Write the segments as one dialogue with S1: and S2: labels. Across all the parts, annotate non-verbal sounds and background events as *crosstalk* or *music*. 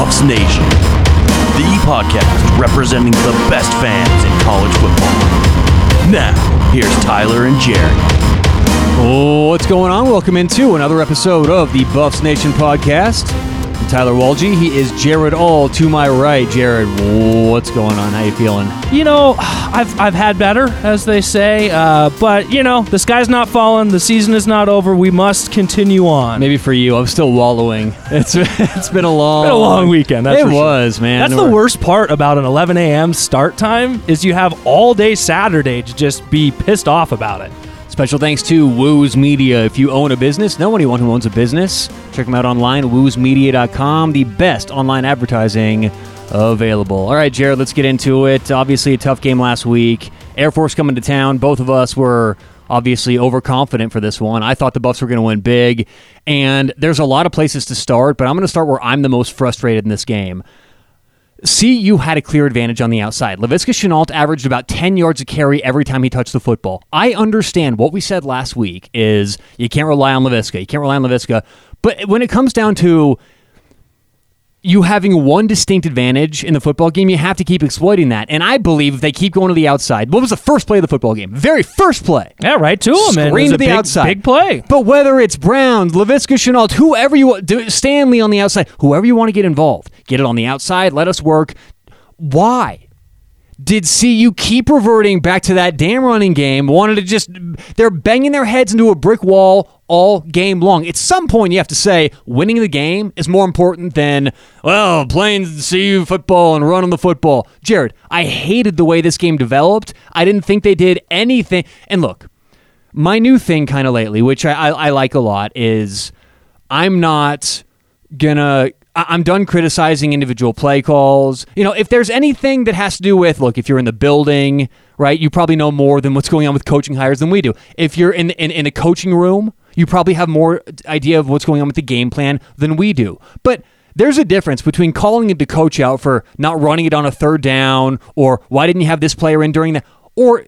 S1: Buffs Nation, the podcast representing the best fans in college football. Now, here's Tyler and Jerry.
S2: Oh, what's going on? Welcome into another episode of the Buffs Nation podcast. Tyler Walgie. He is Jared All to my right. Jared, what's going on? How you feeling?
S3: You know, I've, I've had better, as they say, uh, but you know, the sky's not falling. The season is not over. We must continue on.
S2: Maybe for you, I'm still wallowing. *laughs* It's it's been a long,
S3: been a long weekend. That's
S2: it
S3: sure.
S2: was, man.
S3: That's the
S2: We're-
S3: worst part about an 11 a.m. start time is you have all day Saturday to just be pissed off about it.
S2: Special thanks to Woos Media. If you own a business, know anyone who owns a business, check them out online, woosmedia.com, the best online advertising available. All right, Jared, let's get into it. Obviously, a tough game last week. Air Force coming to town. Both of us were obviously overconfident for this one. I thought the Buffs were going to win big, and there's a lot of places to start, but I'm going to start where I'm the most frustrated in this game. CU had a clear advantage on the outside. Laviska Shenault averaged about 10 yards a carry every time he touched the football. I understand what we said last week is you can't rely on Laviska. You can't rely on Laviska. But when it comes down to you having one distinct advantage in the football game, you have to keep exploiting that. And I believe if they keep going to the outside, what was the first play of the football game? Very first play.
S3: Yeah, right to him.
S2: Screen to the
S3: big,
S2: outside.
S3: Big play.
S2: But whether it's Brown, Laviska Shenault, whoever you want, do- Stanley on the outside, whoever you want to get involved, get it on the outside, let us work. Why? Did CU keep reverting back to that damn running game? Wanted to just, they're banging their heads into a brick wall all game long. At some point, you have to say winning the game is more important than, well, playing CU football and running the football. Jared, I hated the way this game developed. I didn't think they did anything. And look, my new thing kind of lately, which I, I, I like a lot, is I'm not gonna. I'm done criticizing individual play calls. You know, if there's anything that has to do with, look, if you're in the building, right, you probably know more than what's going on with coaching hires than we do. If you're in in, in a coaching room, you probably have more idea of what's going on with the game plan than we do. But there's a difference between calling the coach out for not running it on a third down, or why didn't you have this player in during that, or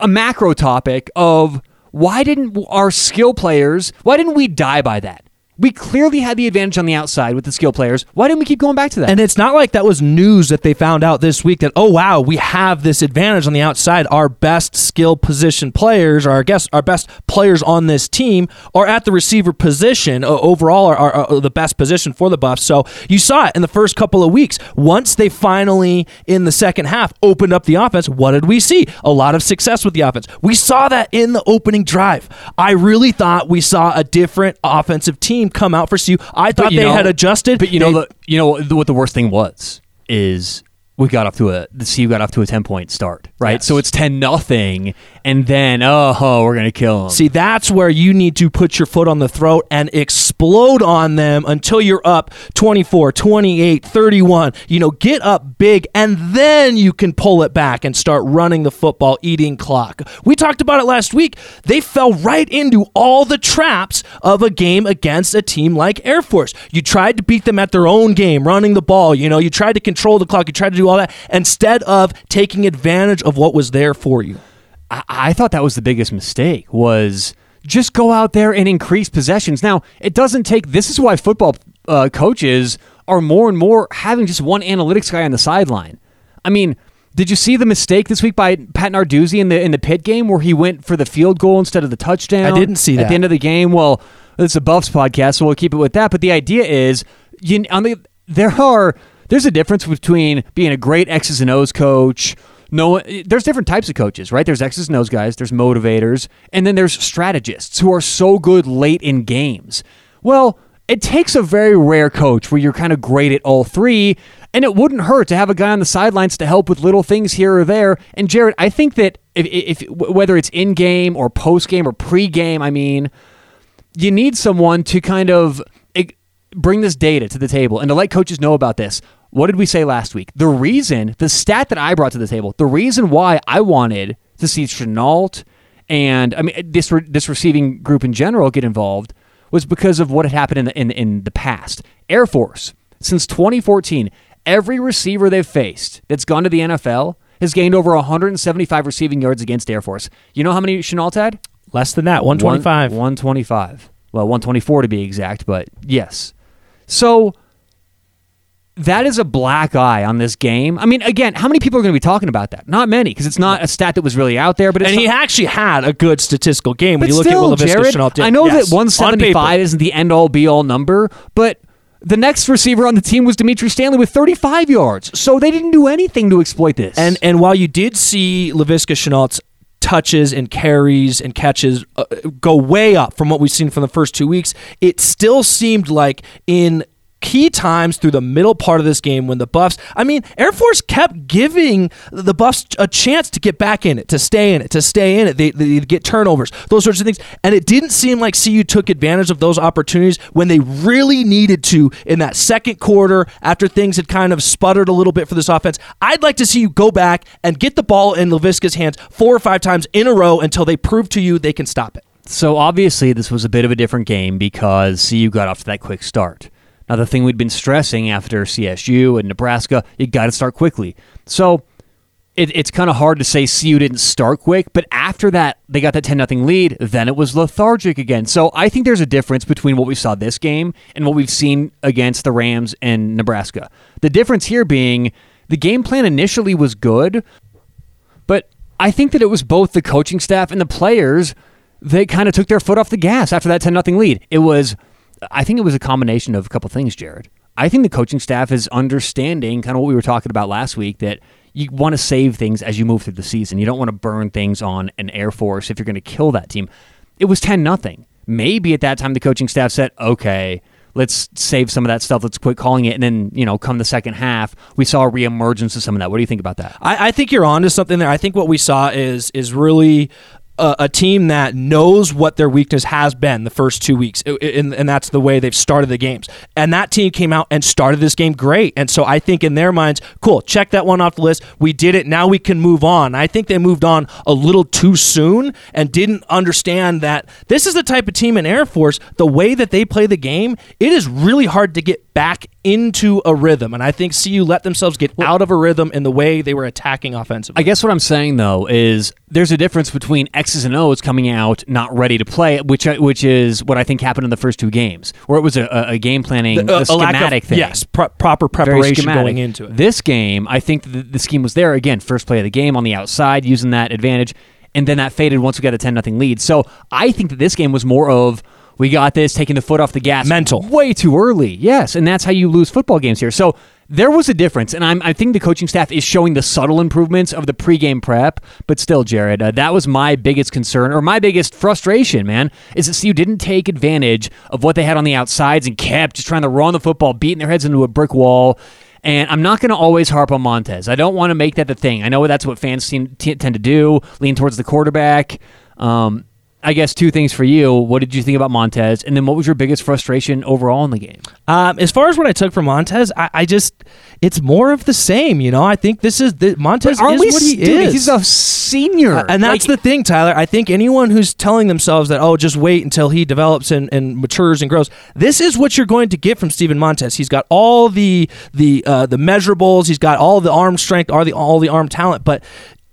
S2: a macro topic of why didn't our skill players, why didn't we die by that? We clearly had the advantage on the outside with the skill players. Why didn't we keep going back to that?
S3: And it's not like that was news that they found out this week that, oh, wow, we have this advantage on the outside. Our best skill position players, or our, guess, our best players on this team, are at the receiver position. Uh, overall, are, are, are the best position for the Buffs. So you saw it in the first couple of weeks. Once they finally, in the second half, opened up the offense, what did we see? A lot of success with the offense. We saw that in the opening drive. I really thought we saw a different offensive team come out for CU. I thought they
S2: know-
S3: had adjusted.
S2: But you
S3: They-
S2: know, the, you know what the worst thing was is we got off to a the CU got off to a ten point start, right?
S3: Yes.
S2: So it's ten nothing, and then oh, oh, we're gonna kill them.
S3: See, that's where you need to put your foot on the throat and explode on them until you're up 24, 28, 31. You know, get up big and then you can pull it back and start running the football, eating clock. We talked about it last week. They fell right into all the traps of a game against a team like Air Force. You tried to beat them at their own game, running the ball. You know, you tried to control the clock, you tried to do all that instead of taking advantage of what was there for you.
S2: I, I thought that was the biggest mistake was just go out there and increase possessions. Now it doesn't take. This is why football uh, coaches are more and more having just one analytics guy on the sideline. I mean. Did you see the mistake this week by Pat Narduzzi in the in the Pitt game where he went for the field goal instead of the touchdown?
S3: I didn't see that.
S2: at the end of the game. Well, it's a Buffs podcast, so we'll keep it with that. But the idea is, you on the there are there's a difference between being a great X's and O's coach. No, there's different types of coaches, right? There's X's and O's guys, there's motivators, and then there's strategists who are so good late in games. Well, it takes a very rare coach where you're kind of great at all three, and it wouldn't hurt to have a guy on the sidelines to help with little things here or there. And Jared, I think that if, if whether it's in game or post game or pre game, I mean, you need someone to kind of eh, bring this data to the table and to let coaches know about this. What did we say last week? The reason, the stat that I brought to the table, the reason why I wanted to see Shenault and I mean this re- this receiving group in general get involved was because of what had happened in the in, in the past. Air Force since 2014, every receiver they've faced that's gone to the NFL has gained over 175 receiving yards against Air Force. You know how many Shenault had?
S3: Less than that, 125.
S2: One- 125. Well, 124 to be exact, but yes. So that is a black eye on this game. I mean, again, how many people are going to be talking about that? Not many, because it's not a stat that was really out there. But it's
S3: And he actually had a good statistical game when
S2: but
S3: you look
S2: still,
S3: at what Laviska
S2: Jared,
S3: Shenault did.
S2: I know
S3: Yes,
S2: that 175
S3: paper.
S2: isn't the end all be all number, but the next receiver on the team was Dimitri Stanley with 35 yards. So they didn't do anything to exploit this.
S3: And and while you did see Laviska Shenault's touches and carries and catches uh, go way up from what we've seen from the first two weeks, it still seemed like in key times through the middle part of this game when the Buffs, I mean, Air Force kept giving the Buffs a chance to get back in it, to stay in it, to stay in it. They, they get turnovers, those sorts of things. And it didn't seem like CU took advantage of those opportunities when they really needed to in that second quarter after things had kind of sputtered a little bit for this offense. I'd like to see you go back and get the ball in Laviska's hands four or five times in a row until they prove to you they can stop it.
S2: So obviously, this was a bit of a different game because CU got off to that quick start. Now, the thing we'd been stressing after CSU and Nebraska, you got to start quickly. So it, it's kind of hard to say CU didn't start quick, but after that, they got that 10 0 lead, then it was lethargic again. So I think there's a difference between what we saw this game and what we've seen against the Rams and Nebraska. The difference here being the game plan initially was good, but I think that it was both the coaching staff and the players they kind of took their foot off the gas after that 10 0 lead. It was, I think it was a combination of a couple things, Jared. I think the coaching staff is understanding kind of what we were talking about last week that you want to save things as you move through the season. You don't want to burn things on an Air Force if you're going to kill that team. It was 10 nothing. Maybe at that time the coaching staff said, okay, let's save some of that stuff. Let's quit calling it. And then, you know, come the second half, we saw a reemergence of some of that. What do you think about that?
S3: I, I think you're onto something there. I think what we saw is is really a, a team that knows what their weakness has been the first two weeks, and, and that's the way they've started the games. And that team came out and started this game great. And so I think in their minds, cool, check that one off the list. We did it. Now we can move on. I think they moved on a little too soon and didn't understand that this is the type of team in Air Force. The way that they play the game, it is really hard to get back into a rhythm. And I think CU let themselves get out of a rhythm in the way they were attacking offensively.
S2: I guess what I'm saying though is there's a difference between X's and O's coming out not ready to play, which which is what I think happened in the first two games, where it was a, a- game planning,
S3: Uh,
S2: a
S3: a of-
S2: schematic thing.
S3: Yes, pro- proper preparation going into it.
S2: This game, I think the, the scheme was there again. First play of the game on the outside, using that advantage, and then that faded once we got a ten nothing lead. So I think that this game was more of we got this, taking the foot off the gas,
S3: Mental.
S2: way too early. Yes, and that's how you lose football games here. So there was a difference, and I'm, I think the coaching staff is showing the subtle improvements of the pregame prep. But still, Jared, uh, that was my biggest concern or my biggest frustration. Man, is that CU didn't take advantage of what they had on the outsides and kept just trying to run the football, beating their heads into a brick wall. And I'm not going to always harp on Montez. I don't want to make that the thing. I know that's what fans seem, t- tend to do, lean towards the quarterback. Um, I guess two things for you. What did you think about Montez? And then what was your biggest frustration overall in the game?
S3: Um, as far as what I took from Montez, I, I just it's more of the same. You know, I think this is the, Montez
S2: Aren't
S3: is
S2: we
S3: what he
S2: dude,
S3: is.
S2: He's a senior.
S3: and that's
S2: Like,
S3: the thing, Tyler. I think anyone who's telling themselves that, oh, just wait until he develops and, and matures and grows, this is what you're going to get from Steven Montez. He's got all the the uh, the measurables. He's got all the arm strength, all the all the arm talent, but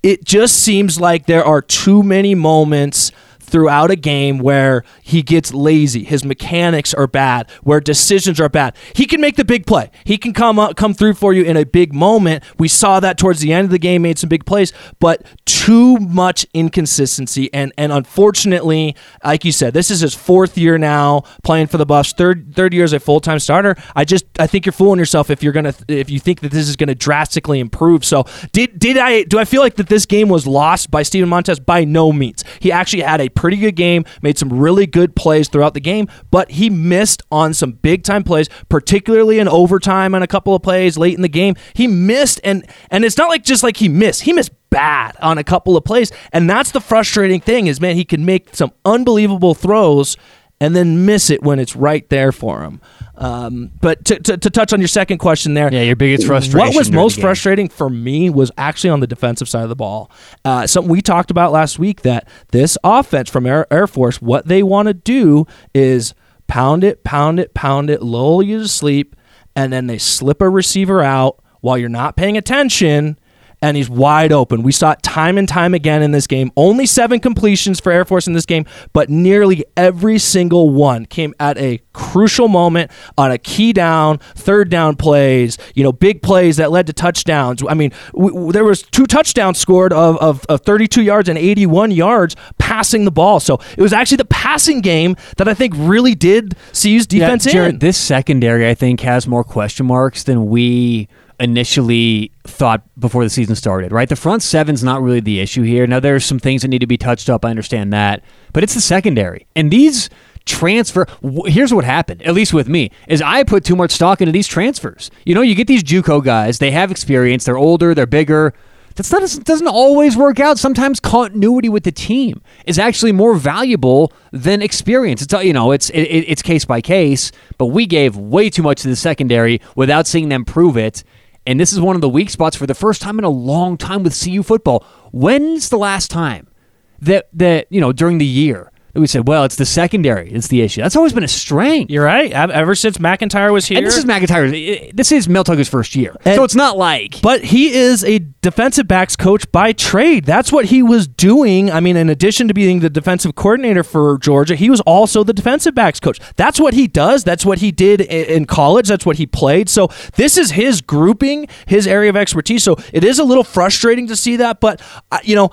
S3: it just seems like there are too many moments throughout a game where he gets lazy, his mechanics are bad, where decisions are bad. He can make the big play. He can come up, come through for you in a big moment. We saw that towards the end of the game, made some big plays, but too much inconsistency. And and unfortunately, like you said, this is his fourth year now playing for the Buffs, third third year as a full time starter. I just I think you're fooling yourself if you're gonna if you think that this is gonna drastically improve. So did did I do I feel like that this game was lost by Steven Montez? By no means. He actually had a pretty good game, made some really good plays throughout the game, but he missed on some big time plays, particularly in overtime on a couple of plays late in the game. He missed and and it's not like just like he missed. He missed bad on a couple of plays. And that's the frustrating thing is man, he can make some unbelievable throws and then miss it when it's right there for them. Um, but to, to, to touch on your second question there,
S2: Yeah, your biggest frustration
S3: What was most frustrating for me was actually on the defensive side of the ball. Uh, something we talked about last week that this offense from Air, Air Force, what they want to do is pound it, pound it, pound it, lull you to sleep, and then they slip a receiver out while you're not paying attention and he's wide open. We saw it time and time again in this game. Only seven completions for Air Force in this game, but nearly every single one came at a crucial moment on a key down, third down plays, you know, big plays that led to touchdowns. I mean, w- there was two touchdowns scored of, of, of 32 yards and 81 yards passing the ball. So it was actually the passing game that I think really did CU's defense
S2: yeah, Jared,
S3: in.
S2: This secondary, I think, has more question marks than we initially thought before the season started, right? The front seven's not really the issue here. Now, there's some things that need to be touched up. I understand that. But it's the secondary. And these transfer here's what happened at least with me is i put too much stock into these transfers you know you get these juco guys they have experience they're older they're bigger that's not doesn't always work out. Sometimes continuity with the team is actually more valuable than experience. It's uh, you know it's it, it's case by case. But we gave way too much to the secondary without seeing them prove it. And this is one of the weak spots for the first time in a long time with CU football. When's the last time that that you know during the year we said, well, it's the secondary. It's the issue. That's always been a strength.
S3: You're right. Ever since MacIntyre was here,
S2: and this is MacIntyre. This is Mel Tucker's first year, and, so it's not like.
S3: But he is a defensive backs coach by trade. That's what he was doing. I mean, in addition to being the defensive coordinator for Georgia, he was also the defensive backs coach. That's what he does. That's what he did in college. That's what he played. So this is his grouping, his area of expertise. So it is a little frustrating to see that, but uh, you know,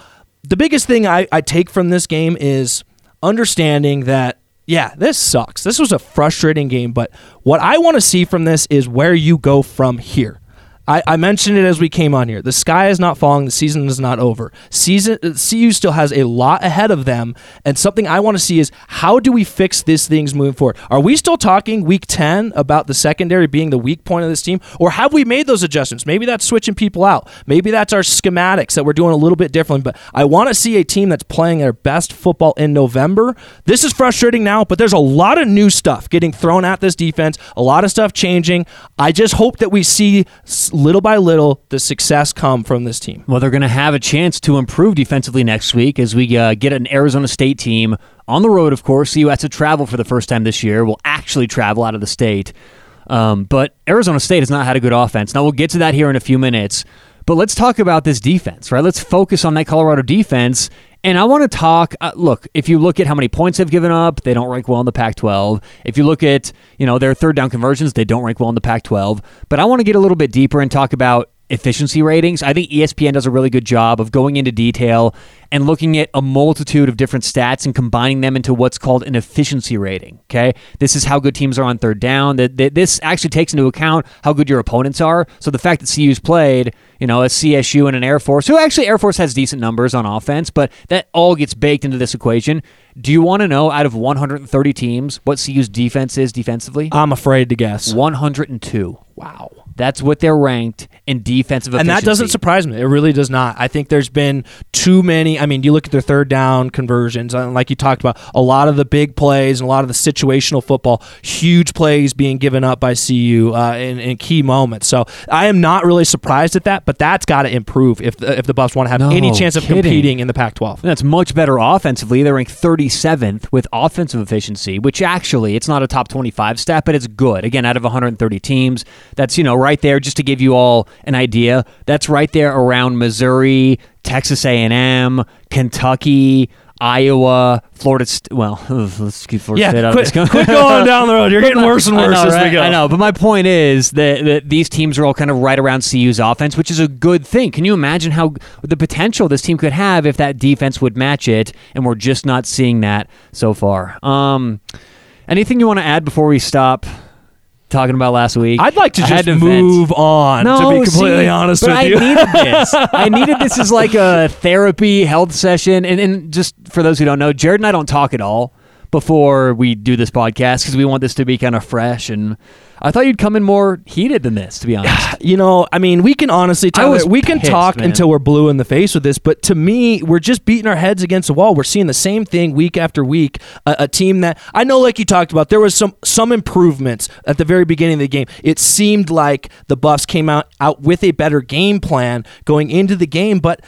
S3: the biggest thing I, I take from this game is understanding that yeah, this sucks. This was a frustrating game, but what I want to see from this is where you go from here. I, I, mentioned it as we came on here. The sky is not falling. The season is not over. Season uh, CU still has a lot ahead of them, and something I want to see is how do we fix these things moving forward? Are we still talking week ten about the secondary being the weak point of this team, or have we made those adjustments? Maybe that's switching people out. Maybe that's our schematics that we're doing a little bit differently. But I want to see a team that's playing their best football in November. This is frustrating now, but there's a lot of new stuff getting thrown at this defense. A lot of stuff changing. I just hope that we see little by little the success come from this team.
S2: Well, they're going to have a chance to improve defensively next week as we uh, get an Arizona State team on the road. Of course, CU has to travel for the first time this year. Will actually travel out of the state, um, but Arizona State has not had a good offense. Now we'll get to that here in a few minutes. But let's talk about this defense, right? Let's focus on that Colorado defense. And I want to talk. Uh, look, if you look at how many points they've given up, they don't rank well in the Pac-12. If you look at you know their third down conversions, they don't rank well in the Pac-12. But I want to get a little bit deeper and talk about efficiency ratings. I think ESPN does a really good job of going into detail and looking at a multitude of different stats and combining them into what's called an efficiency rating. Okay, this is how good teams are on third down. That this actually takes into account how good your opponents are. So the fact that CU's played, you know, a CSU and an Air Force, who actually Air Force has decent numbers on offense, but that all gets baked into this equation. Do you want to know out of 130 teams what CU's defense is defensively?
S3: I'm afraid to guess.
S2: 102.
S3: Wow.
S2: That's what they're ranked in defensive efficiency.
S3: and that doesn't surprise me. It really does not. I think there's been too many. I mean, you look at their third down conversions, and like you talked about, a lot of the big plays and a lot of the situational football, huge plays being given up by CU uh, in, in, key moments. So I am not really surprised at that, but that's got to improve if the, if the Buffs want to have
S2: no
S3: any chance of
S2: kidding.
S3: competing in the Pac-12.
S2: That's much better offensively. They're ranked 37th with offensive efficiency, which actually it's not a top 25 stat, but it's good. Again, out of 130 teams, that's you know right there. Just to give you all an idea, that's right there around Missouri, Texas A&M, Kentucky, Iowa, Florida. St- well, *laughs* let's keep Florida
S3: yeah,
S2: State out
S3: quit,
S2: of this.
S3: quit going down the road. You're *laughs* getting worse and worse
S2: know,
S3: as
S2: right?
S3: we go.
S2: I know, but my point is that, that these teams are all kind of right around CU's offense, which is a good thing. Can you imagine how the potential this team could have if that defense would match it? And we're just not seeing that so far. Um, anything you want to add before we stop? Talking about last week.
S3: I'd like to
S2: I
S3: just
S2: to
S3: move on.
S2: No,
S3: to be completely
S2: see,
S3: honest
S2: but
S3: with
S2: I
S3: you, I
S2: needed this. *laughs* I needed this as like a therapy health session. And, and just for those who don't know, Jared and I don't talk at all before we do this podcast because we want this to be kind of fresh and I thought you'd come in more heated than this, to be honest. *sighs*
S3: You know, I mean, we can honestly tell we can
S2: pissed,
S3: talk
S2: man.
S3: until we're blue in the face with this, but to me, we're just beating our heads against the wall. We're seeing the same thing week after week. A, a team that I know, like you talked about, there was some some improvements at the very beginning of the game. It seemed like the Buffs came out out with a better game plan going into the game, but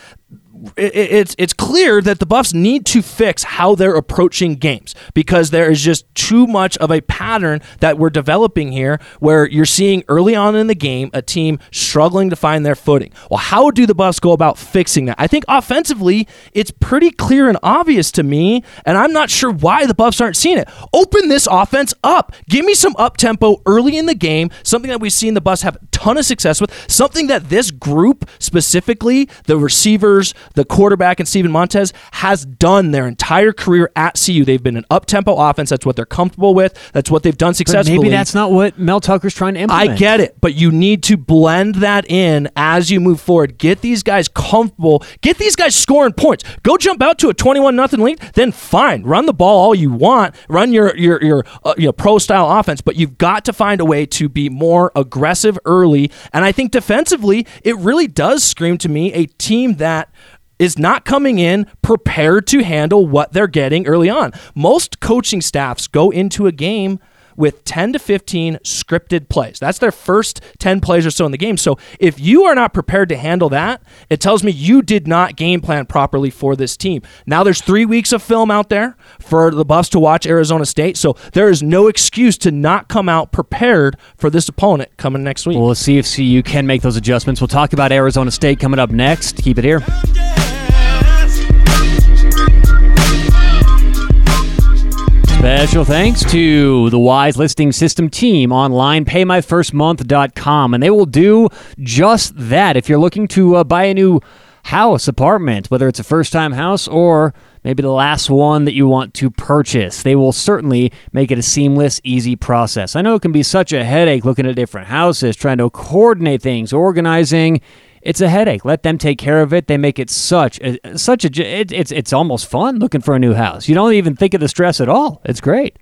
S3: it, it's it's clear that the Buffs need to fix how they're approaching games because there is just too much of a pattern that we're developing here where you're seeing early on in the game a team struggling to find their footing. Well, how do the Buffs go about fixing that? I think offensively, it's pretty clear and obvious to me, and I'm not sure why the Buffs aren't seeing it. Open this offense up. Give me some up tempo early in the game, something that we've seen the Buffs have a ton of success with, something that this group specifically, the receivers, the quarterback, and Steven Montez has done their entire career at CU. They've been an up tempo offense. That's what they're comfortable with. That's what they've done successfully.
S2: But maybe that's not what Mel Tucker's trying to implement.
S3: I get it, but you need to blend that in as you move forward. Get these guys comfortable. Get these guys scoring points. Go jump out to a twenty-one nothing lead. Then fine, run the ball all you want. Run your your your uh, you know pro style offense, but you've got to find a way to be more aggressive early. And I think defensively, it really does scream to me a team that is not coming in prepared to handle what they're getting early on. Most coaching staffs go into a game with 10 to 15 scripted plays. That's their first 10 plays or so in the game. So if you are not prepared to handle that, it tells me you did not game plan properly for this team. Now there's three weeks of film out there for the Buffs to watch Arizona State. So there is no excuse to not come out prepared for this opponent coming next week.
S2: Well, see if CU can make those adjustments. We'll talk about Arizona State coming up next. Keep it here. Special thanks to the Wise Listing System team online, paymyfirstmonth.com, and they will do just that. If you're looking to uh, buy a new house, apartment, whether it's a first time house or maybe the last one that you want to purchase, they will certainly make it a seamless, easy process. I know it can be such a headache looking at different houses, trying to coordinate things, organizing it's a headache. Let them take care of it. They make it such a, such a it, it's it's almost fun looking for a new house. You don't even think of the stress at all. It's great.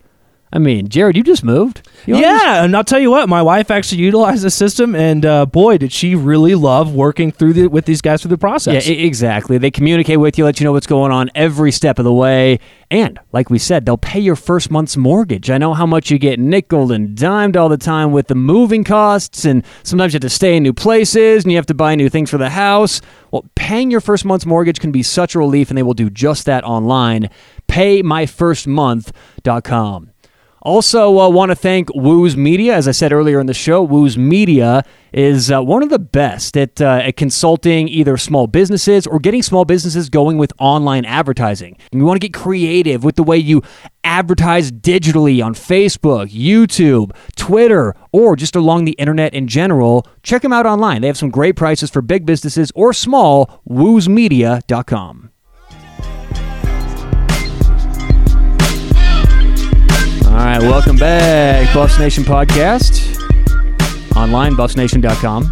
S2: I mean, Jared, you just moved. You
S3: yeah, and I'll tell you what, my wife actually utilized the system, and uh, boy, did she really love working through the, with these guys through the process.
S2: Yeah, exactly. They communicate with you, let you know what's going on every step of the way, and like we said, they'll pay your first month's mortgage. I know how much you get nickel and dimed all the time with the moving costs, and sometimes you have to stay in new places, and you have to buy new things for the house. Well, paying your first month's mortgage can be such a relief, and they will do just that online. PayMyFirstMonth.com. Also, uh, want to thank Woos Media. As I said earlier in the show, Woos Media is uh, one of the best at, uh, at consulting either small businesses or getting small businesses going with online advertising. And you want to get creative with the way you advertise digitally on Facebook, YouTube, Twitter, or just along the internet in general. Check them out online. They have some great prices for big businesses or small. WoosMedia.com. All right, welcome back. Buffs Nation podcast. Online, buffsnation.com.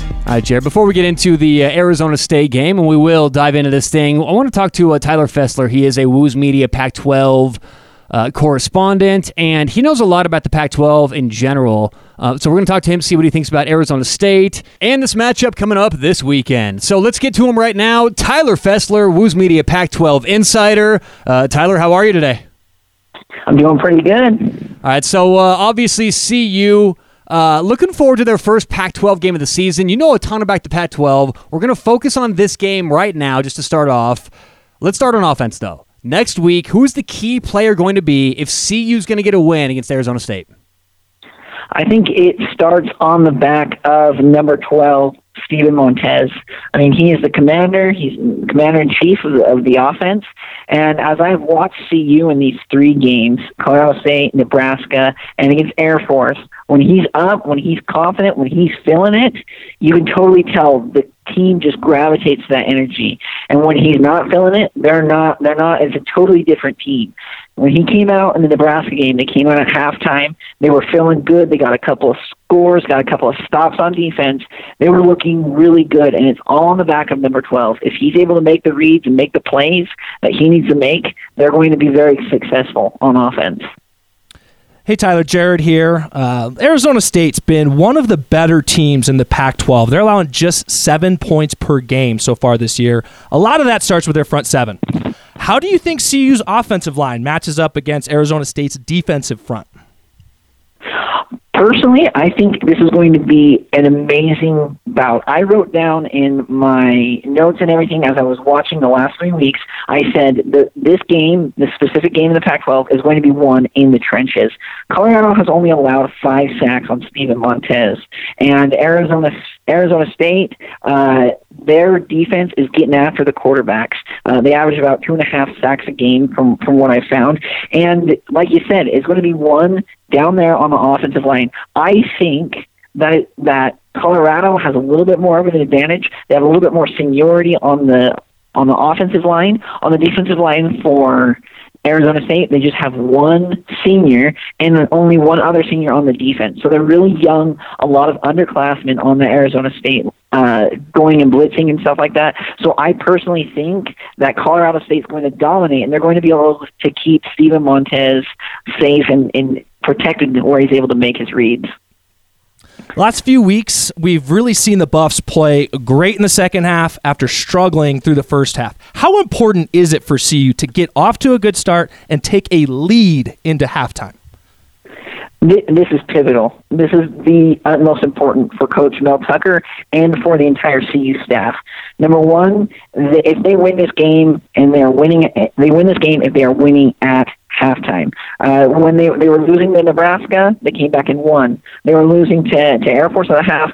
S2: All right, Jared, before we get into the uh, Arizona State game, and we will dive into this thing, I want to talk to uh, Tyler Fessler. He is a Woos Media Pac 12 uh, correspondent, and he knows a lot about the Pac 12 in general. Uh, so we're going to talk to him, see what he thinks about Arizona State and this matchup coming up this weekend. So let's get to him right now. Tyler Fessler, Woos Media Pac 12 insider. Uh, Tyler, how are you today?
S4: I'm doing pretty good.
S2: All right, so uh, obviously CU uh, looking forward to their first Pac-12 game of the season. You know a ton about the Pac-12. We're going to focus on this game right now, just to start off. Let's start on offense, though. Next week, who's the key player going to be if CU's going to get a win against Arizona State?
S4: I think it starts on the back of number 12, Steven Montez. I mean, he is the commander. He's commander in chief of the, of the offense. And as I've watched CU in these three games, Colorado State, Nebraska, and against Air Force, when he's up, when he's confident, when he's feeling it, you can totally tell the team just gravitates to that energy. And when he's not feeling it, they're not. They're not. It's a totally different team. When he came out in the Nebraska game, they came out at halftime. They were feeling good. They got a couple of scores, got a couple of stops on defense. They were looking really good, and it's all on the back of number 12. If he's able to make the reads and make the plays that he needs to make, they're going to be very successful on offense.
S3: Hey, Tyler, Jared here. Uh, Arizona State's been one of the better teams in the Pac 12. They're allowing just seven points per game so far this year. A lot of that starts with their front seven. How do you think CU's offensive line matches up against Arizona State's defensive front?
S4: Personally, I think this is going to be an amazing bout. I wrote down in my notes and everything as I was watching the last three weeks, I said that this game, the specific game in the Pac 12, is going to be won in the trenches. Colorado has only allowed five sacks on Steven Montez, and Arizona Arizona State, uh, their defense is getting after the quarterbacks. Uh, they average about two and a half sacks a game from from what I found, and like you said, it's going to be one down there on the offensive line. I think that that Colorado has a little bit more of an advantage. They have a little bit more seniority on the on the offensive line. On the defensive line for Arizona State, they just have one senior and only one other senior on the defense. So they're really young, a lot of underclassmen on the Arizona State uh, going and blitzing and stuff like that. So I personally think that Colorado State's going to dominate, and they're going to be able to keep Steven Montez safe and, and protected where he's able to make his reads.
S3: Last few weeks, we've really seen the Buffs play great in the second half after struggling through the first half. How important is it for CU to get off to a good start and take a lead into halftime?
S4: This is pivotal. This is the utmost important for Coach Mel Tucker and for the entire CU staff. Number one, if they win this game and they're winning, they win this game if they are winning at halftime. Uh, when they they were losing to Nebraska, they came back and won. They were losing to to Air Force at the half.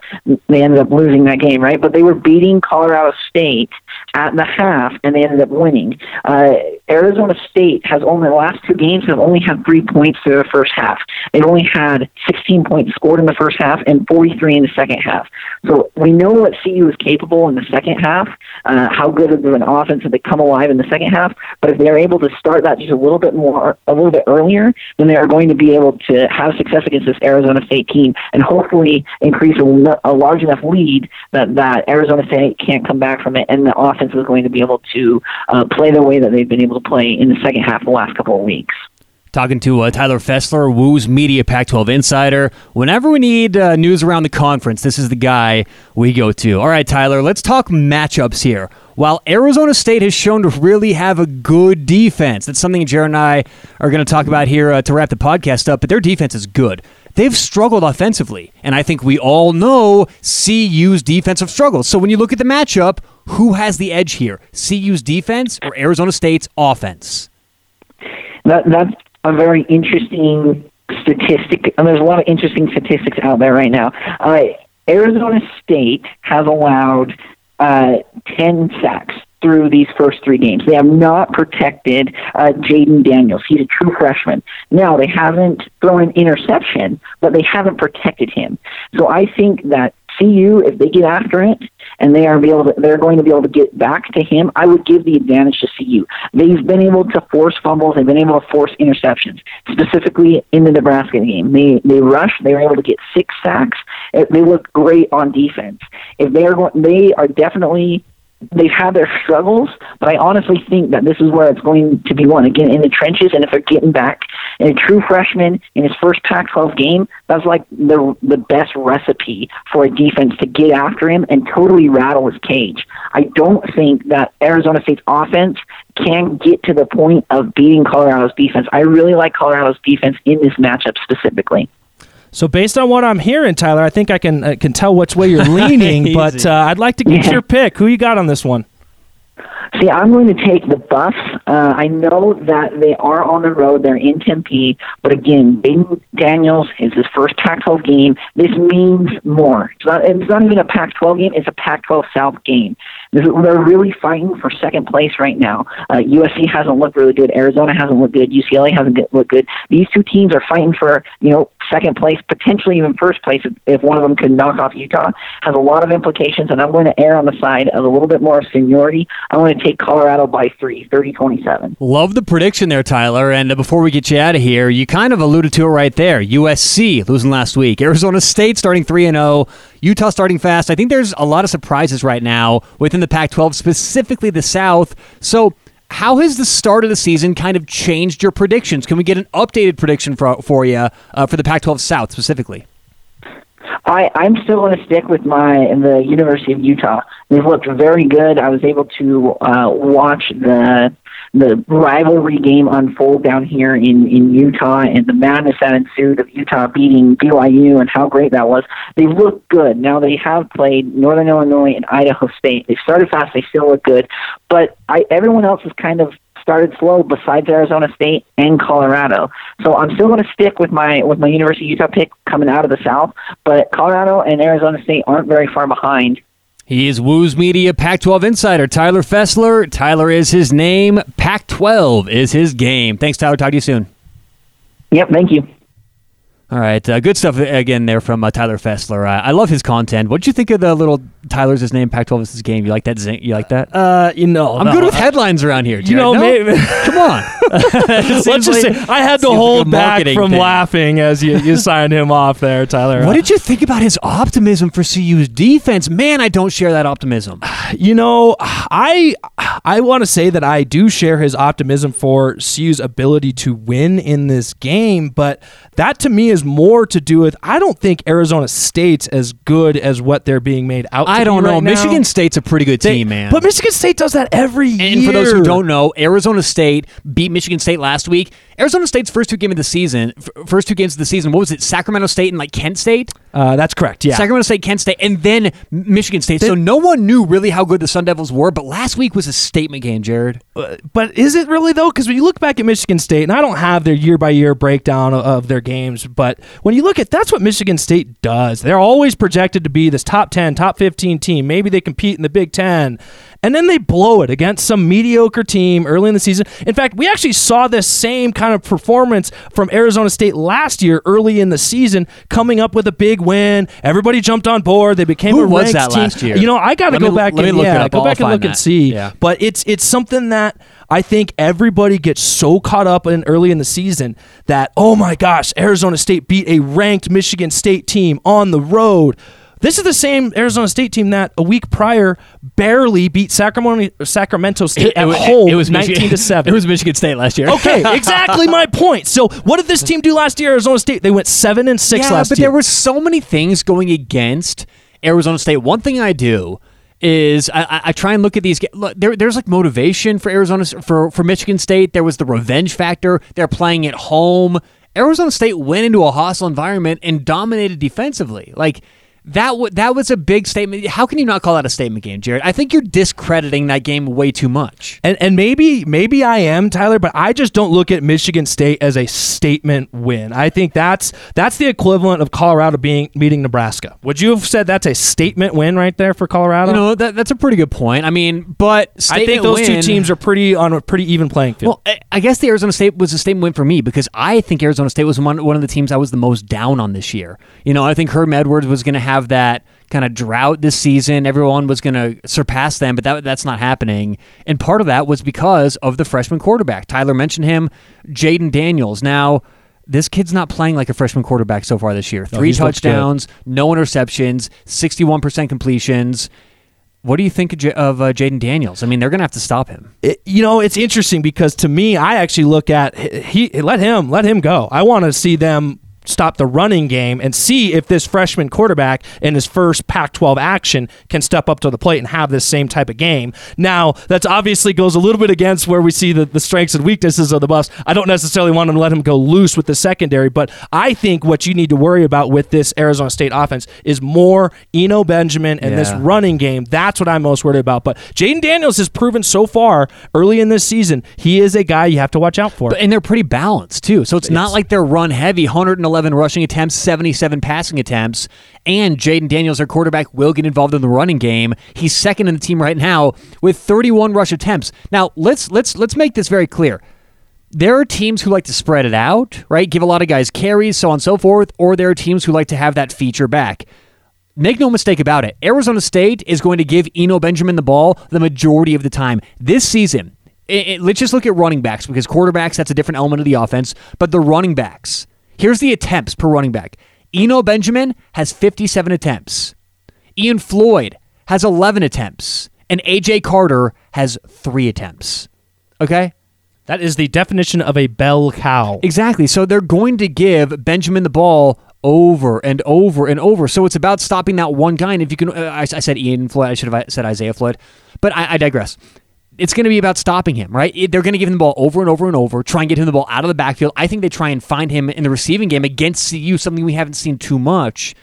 S4: They ended up losing that game, right? But they were beating Colorado State at the half, and they ended up winning. Uh, Arizona State has only the last two games have only had three points through the first half. They've only had 16 points scored in the first half and 43 in the second half. So we know what CU is capable in the second half. Uh, how good of an offense have they come alive in the second half? But if they're able to start that just a little bit more, a little bit earlier, then they are going to be able to have success against this Arizona State team and hopefully increase a, a large enough lead that that Arizona State can't come back from it, and the offense is going to be able to uh, play the way that they've been able to play in the second half of the last couple of weeks.
S2: Talking to uh, Tyler Fessler, Woo's Media Pac 12 Insider. Whenever we need uh, news around the conference, this is the guy we go to. All right, Tyler, let's talk matchups here. While Arizona State has shown to really have a good defense, that's something Jared and I are going to talk about here uh, to wrap the podcast up, but their defense is good. They've struggled offensively, and I think we all know CU's defensive struggles. So when you look at the matchup, who has the edge here? CU's defense or Arizona State's offense?
S4: That, that's a very interesting statistic, and there's a lot of interesting statistics out there right now. Uh, Arizona State has allowed uh, 10 sacks through these first three games. They have not protected uh, Jayden Daniels. He's a true freshman. Now, they haven't thrown an interception, but they haven't protected him. So I think that CU, if they get after it, and they are be able to, they're going to be able to get back to him, I would give the advantage to CU. They've been able to force fumbles, they've been able to force interceptions, specifically in the Nebraska game. They they rush, they were able to get six sacks. They look great on defense. If they are going, they are definitely they've had their struggles, but I honestly think that this is where it's going to be won again in the trenches. And if they're getting back, a true freshman in his first Pac-12 game, that's like the the best recipe for a defense to get after him and totally rattle his cage. I don't think that Arizona State's offense can get to the point of beating Colorado's defense. I really like Colorado's defense in this matchup specifically.
S3: So based on what I'm hearing, Tyler, I think I can uh, can tell which way you're *laughs* leaning. but uh, I'd like to get yeah. your pick. Who you got on this one?
S4: See, I'm going to take the Buffs. Uh, I know that they are on the road. They're in Tempe. But again, Jayden Daniels is his first Pac 12 game. This means more. It's not, it's not even a Pac 12 game, it's a Pac 12 South game. They're really fighting for second place right now. Uh, USC hasn't looked really good. Arizona hasn't looked good. UCLA hasn't looked good. These two teams are fighting for, you know, second place, potentially even first place if, if one of them could knock off Utah. Has a lot of implications, and I'm going to err on the side of a little bit more seniority. I'm going to take Colorado by three, 30 27.
S2: Love the prediction there, Tyler. And uh, before we get you out of here, you kind of alluded to it right there. USC losing last week, Arizona State starting 3 and 0, Utah starting fast. I think there's a lot of surprises right now within the Pac 12, specifically the South. So, how has the start of the season kind of changed your predictions? Can we get an updated prediction for, for you uh, for the Pac 12 South specifically?
S4: I, I'm still going to stick with my the University of Utah. They've looked very good. I was able to uh, watch the the rivalry game unfold down here in in Utah and the madness that ensued of Utah beating BYU and how great that was. They look good. Now they have played Northern Illinois and Idaho State. They started fast. They still look good, but I everyone else is kind of started slow besides Arizona State and Colorado. So I'm still going to stick with my with my University of Utah pick coming out of the South, but Colorado and Arizona State aren't very far behind.
S2: He is Woos Media Pac 12 insider Tyler Fessler. Tyler is his name. Pac 12 is his game. Thanks, Tyler. Talk to you soon.
S4: Yep, thank you.
S2: All right, uh, good stuff again there from uh, Tyler Fessler. Uh, I love his content. What would you think of the little Tyler's his name Pac-12 is his game? You like that? Zing? You like that?
S3: Uh, you know,
S2: I'm
S3: no,
S2: good with headlines around here.
S3: You know,
S2: Jared. No?
S3: maybe- *laughs*
S2: come on. *laughs*
S3: Let's just say I had to hold back from
S2: thing.
S3: laughing as you, you *laughs* signed him off there, Tyler.
S2: What did you think about his optimism for CU's defense? Man, I don't share that optimism. *sighs*
S3: You know, I I want to say that I do share his optimism for CU's ability to win in this game, but that to me is more to do with I don't think Arizona State's as good as what they're being made out. to
S2: I don't know.
S3: now.
S2: Michigan State's a pretty good
S3: They-
S2: team, man.
S3: But Michigan State does that every year.
S2: And for those who don't know, Arizona State beat Michigan State last week. Arizona State's first two games of the season, f- first two games of the season, what was it? Sacramento State and like Kent State.
S3: uh, that's correct. Yeah.
S2: Sacramento State, Kent State, and then Michigan State. so no one knew really how good the Sun Devils were, but last week was a statement game, Jared.
S3: but is it really though? Because when you look back at Michigan State, and I don't have their year by year breakdown of, of their games, but when you look at that's what Michigan State does. They're always projected to be this top ten, top fifteen team. Maybe they compete in the Big Ten, and then they blow it against some mediocre team early in the season. In fact, we actually saw this same kind of performance from Arizona State last year, early in the season, coming up with a big win. Everybody jumped on board. They became
S2: Who
S3: a
S2: was that
S3: team.
S2: last year?
S3: You know, I got to go
S2: me-
S3: back and yeah, go
S2: I'll
S3: back and look and see.
S2: Yeah.
S3: But it's it's something that I think everybody gets so caught up in early in the season that oh my gosh, Arizona State beat a ranked Michigan State team on the road. This is the same Arizona State team that a week prior barely beat Sacramento Sacramento State at
S2: wa-
S3: home,
S2: it was
S3: nineteen
S2: Michigan,
S3: to seven. *laughs*
S2: It was Michigan State last year.
S3: okay, *laughs* exactly my point. So what did this team do last year? Arizona State they went seven and six
S2: yeah,
S3: last
S2: but
S3: year.
S2: But there were so many things going against Arizona State. One thing I do is I, I- I try and look at these. Look, there, there's like motivation for Arizona for for Michigan State. There was the revenge factor. They're playing at home. Arizona State went into a hostile environment and dominated defensively. Like that. W- that was a big statement. How can you not call that a statement game, Jared? I think you're discrediting that game way too much.
S3: And and maybe maybe I am Tyler, but I just don't look at Michigan State as a statement win. I think that's that's the equivalent of Colorado being beating Nebraska. Would you have said that's a statement win right there for Colorado?
S2: You know that that's a pretty good point. I mean, but
S3: I think those two teams are pretty on a pretty even playing field.
S2: Well, I- I guess the Arizona State was a statement win for me because I think Arizona State was one, one of the teams I was the most down on this year. You know, I think Herm Edwards was going to have that kind of drought this season. Everyone was going to surpass them, but that that's not happening. And part of that was because of the freshman quarterback. Tyler mentioned him, Jayden Daniels. Now, this kid's not playing like a freshman quarterback so far this year. Three
S3: good.
S2: touchdowns, no interceptions, 61% completions. What do you think of, uh, Jayden Daniels? I mean, they're going to have to stop him.
S3: It- you know, it's interesting because to me, I actually look at he let him let him go. I want to see them stop the running game and see if this freshman quarterback in his first Pac-12 action can step up to the plate and have this same type of game. Now, that's obviously goes a little bit against where we see the, the strengths and weaknesses of the Buffs. I don't necessarily want to let him go loose with the secondary, but I think what you need to worry about with this Arizona State offense is more Eno Benjamin and this running game. That's what I'm most worried about. But Jayden Daniels has proven so far early in this season, he is a guy you have to watch out for.
S2: But, and they're pretty balanced too. So it's, not like they're run heavy. 111 rushing attempts, 77 passing attempts, and Jayden Daniels, their quarterback, will get involved in the running game. He's second in the team right now with 31 rush attempts. Now let's let's let's make this very clear. There are teams who like to spread it out, right? Give a lot of guys carries, so on and so forth, or there are teams who like to have that feature back. Make no mistake about it. Arizona State is going to give Eno Benjamin the ball the majority of the time. This season, it- it- let's just look at running backs because quarterbacks, that's a different element of the offense. But the running backs, here's the attempts per running back. Eno Benjamin has 57 attempts. Ian Floyd has 11 attempts. And AJ Carter has three attempts. Okay?
S3: that is the definition of a bell cow.
S2: Exactly. So they're going to give Benjamin the ball over and over and over. So it's about stopping that one guy. And if you can, uh, I, I said Ian Floyd. I should have said Isaiah Floyd, but I, I digress. It's going to be about stopping him, right? They're going to give him the ball over and over and over, try and get him the ball out of the backfield. I think they try and find him in the receiving game against CU, something we haven't seen too much.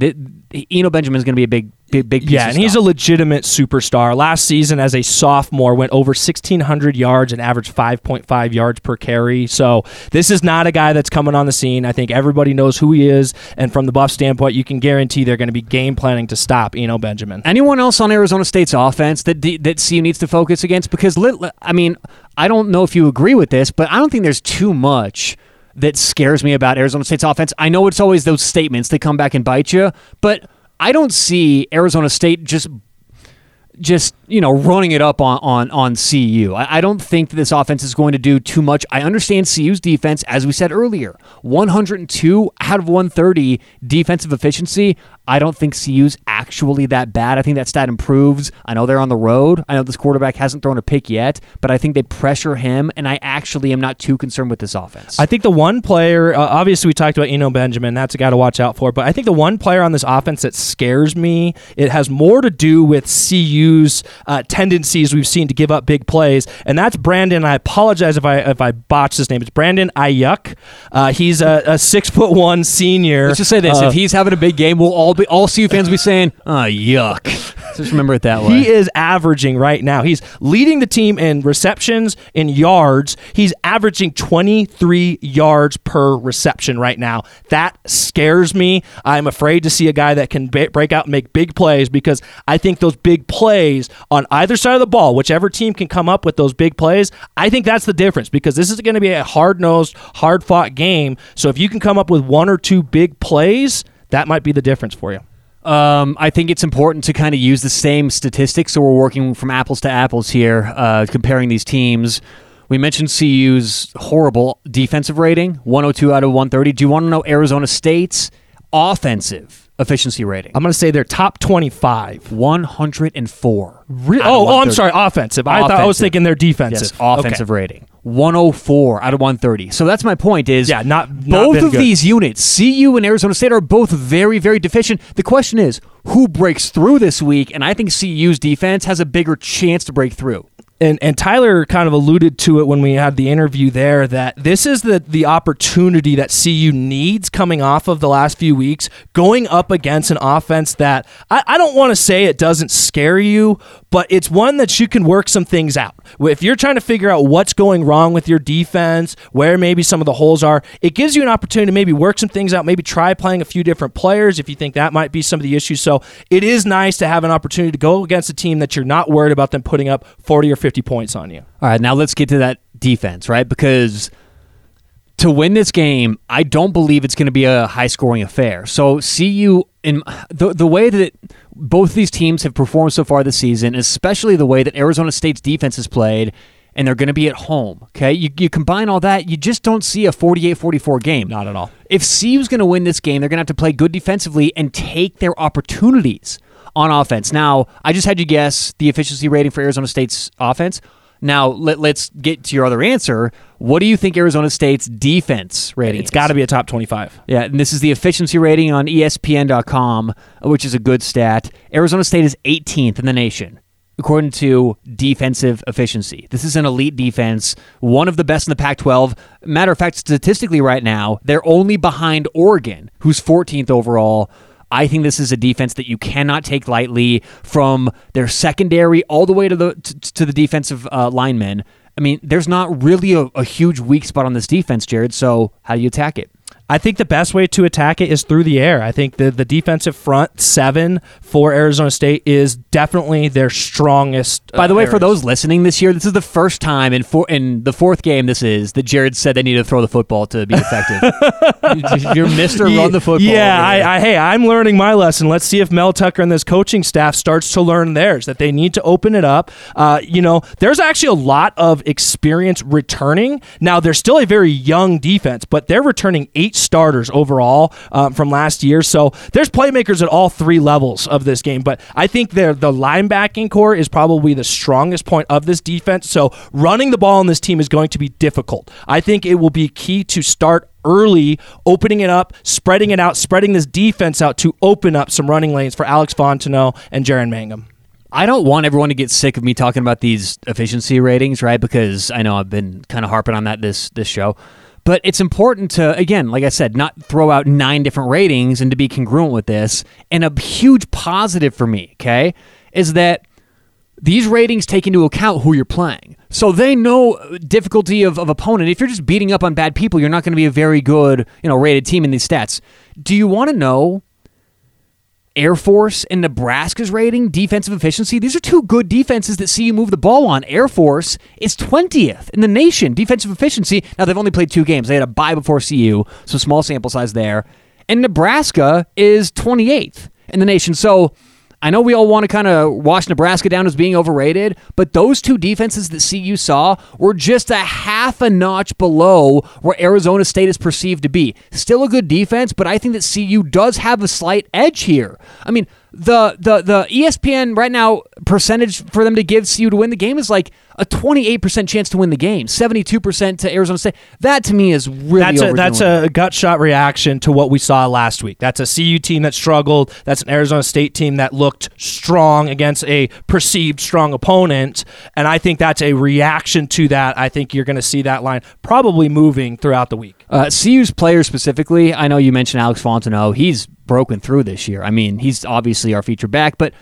S2: Eno Benjamin is going to be a big, big, big piece
S3: Yeah, and he's a legitimate superstar. Last season, as a sophomore, went over 1,600 yards and averaged 5.5 yards per carry. So this is not a guy that's coming on the scene. I think everybody knows who he is, and from the Buff standpoint, you can guarantee they're going to be game planning to stop Eno Benjamin.
S2: Anyone else on Arizona State's offense that that CU needs to focus against? Because I mean, I don't know if you agree with this, but I don't think there's too much that scares me about Arizona State's offense. I know it's always those statements that come back and bite you, but I don't see Arizona State just just you know running it up on on on CU. I, I don't think that this offense is going to do too much. I understand CU's defense, as we said earlier, 102 out of 130 defensive efficiency. I don't think CU's actually that bad. I think that stat improves. I know they're on the road. I know this quarterback hasn't thrown a pick yet, but I think they pressure him, and I actually am not too concerned with this offense.
S3: I think the one player, uh, obviously, we talked about Eno Benjamin. That's a guy to watch out for. But I think the one player on this offense that scares me, it has more to do with CU's uh, tendencies we've seen to give up big plays, and that's Brandon. I apologize if I if I botched his name. It's Brandon Aiyuk. Uh, he's a, a six foot one senior.
S2: Let's just say this:
S3: Uh,
S2: if he's having a big game, we'll all be all CU fans will be saying, "Oh, yuck." *laughs* Just remember it that way.
S3: He is averaging right now. He's leading the team in receptions, in yards. He's averaging 23 yards per reception right now. That scares me. I'm afraid to see a guy that can break out and make big plays because I think those big plays on either side of the ball, whichever team can come up with those big plays, I think that's the difference because this is going to be a hard nosed, hard fought game. So if you can come up with one or two big plays, that might be the difference for you.
S2: Um, I think it's important to kind of use the same statistics, so we're working from apples to apples here, uh, comparing these teams. We mentioned CU's horrible defensive rating, 102 out of 130. Do you want to know Arizona State's offensive efficiency rating?
S3: I'm going to say they're top 25.
S2: 104.
S3: Re- oh, oh, I'm sorry, offensive. I thought I was
S2: Offensive.
S3: thinking they're defensive.
S2: Yes, offensive rating. 104 out of 130. So that's my point is
S3: Yeah, not-
S2: both of
S3: good.
S2: these units, CU and Arizona State are both very very deficient. The question is who breaks through this week and I think CU's defense has a bigger chance to break through.
S3: and and Tyler kind of alluded to it when we had the interview there that this is the the opportunity that CU needs coming off of the last few weeks, going up against an offense that I, I don't want to say it doesn't scare you, but it's one that you can work some things out. If you're trying to figure out what's going wrong with your defense, where maybe some of the holes are, it gives you an opportunity to maybe work some things out, maybe try playing a few different players if you think that might be some of the issues. So it is nice to have an opportunity to go against a team that you're not worried about them putting up 40 or 50 points on you.
S2: All right, now let's get to that defense, right? Because to win this game, I don't believe it's going to be a high scoring affair. So CU in the the way that both these teams have performed so far this season, especially the way that Arizona State's defense has played and they're going to be at home, okay? You, you combine all that, you just don't see a 48-44 game.
S3: Not at all.
S2: If CU's going to win this game, they're going to have to play good defensively and take their opportunities on offense. Now, I just had you guess the efficiency rating for Arizona State's offense. Now, let, let's get to your other answer. What do you think Arizona State's defense rating
S3: It's got to be a top 25.
S2: Yeah, and this is the efficiency rating on ESPN.com, which is a good stat. Arizona State is 18th in the nation, according to defensive efficiency. This is an elite defense, one of the best in the Pac 12. Matter of fact, statistically, right now, they're only behind Oregon, who's 14th overall. I think this is a defense that you cannot take lightly from their secondary all the way to the to, the defensive uh, linemen. I mean, there's not really a, a huge weak spot on this defense, Jared. So how do you attack it?
S3: I think the best way to attack it is through the air. I think the, the defensive front seven for Arizona State is definitely their strongest.
S2: By the
S3: uh,
S2: way, for those listening this year, this is the first time in four, in the fourth game. This is that Jared said they need to throw the football to be effective. *laughs* You're Mister Run the football.
S3: Yeah. I, I, hey, I'm learning my lesson. Let's see if Mel Tucker and this coaching staff starts to learn theirs. That they need to open it up. Uh, you know, there's actually a lot of experience returning. Now they're still a very young defense, but they're returning eight starters overall um, from last year. So there's playmakers at all three levels of this game. But I think the linebacking core is probably the strongest point of this defense. So running the ball on this team is going to be difficult. I think it will be key to start early, opening it up, spreading it out, spreading this defense out to open up some running lanes for Alex Fontenot and Jaren Mangham.
S2: I don't want everyone to get sick of me talking about these efficiency ratings, right? Because I know I've been kind of harping on that this this show. But it's important to, again, like I said, not throw out nine different ratings and to be congruent with this. And a huge positive for me, okay, is that these ratings take into account who you're playing. So they know difficulty of, of opponent. If you're just beating up on bad people, you're not going to be a very good, you know, rated team in these stats. Do you want to know Air Force and Nebraska's rating, defensive efficiency. These are two good defenses that see you move the ball on. Air Force is 20th in the nation, defensive efficiency. Now, they've only played two games. They had a bye before CU, so small sample size there. And Nebraska is 28th in the nation. So I know we all want to kind of wash Nebraska down as being overrated, but those two defenses that CU saw were just a half a notch below where Arizona State is perceived to be. Still a good defense, but I think that CU does have a slight edge here. I mean, the the the ESPN right now percentage for them to give CU to win the game is like a 28% chance to win the game, 72% to Arizona State. That to me is really
S3: that's a, that's a gut shot reaction to what we saw last week. That's a CU team that struggled. That's an Arizona State team that looked strong against a perceived strong opponent, and I think that's a reaction to that. I think you're going to see that line probably moving throughout the week.
S2: Uh, CU's players specifically, I know you mentioned Alex Fontenot. He's broken through this year. I mean, he's obviously our feature back, but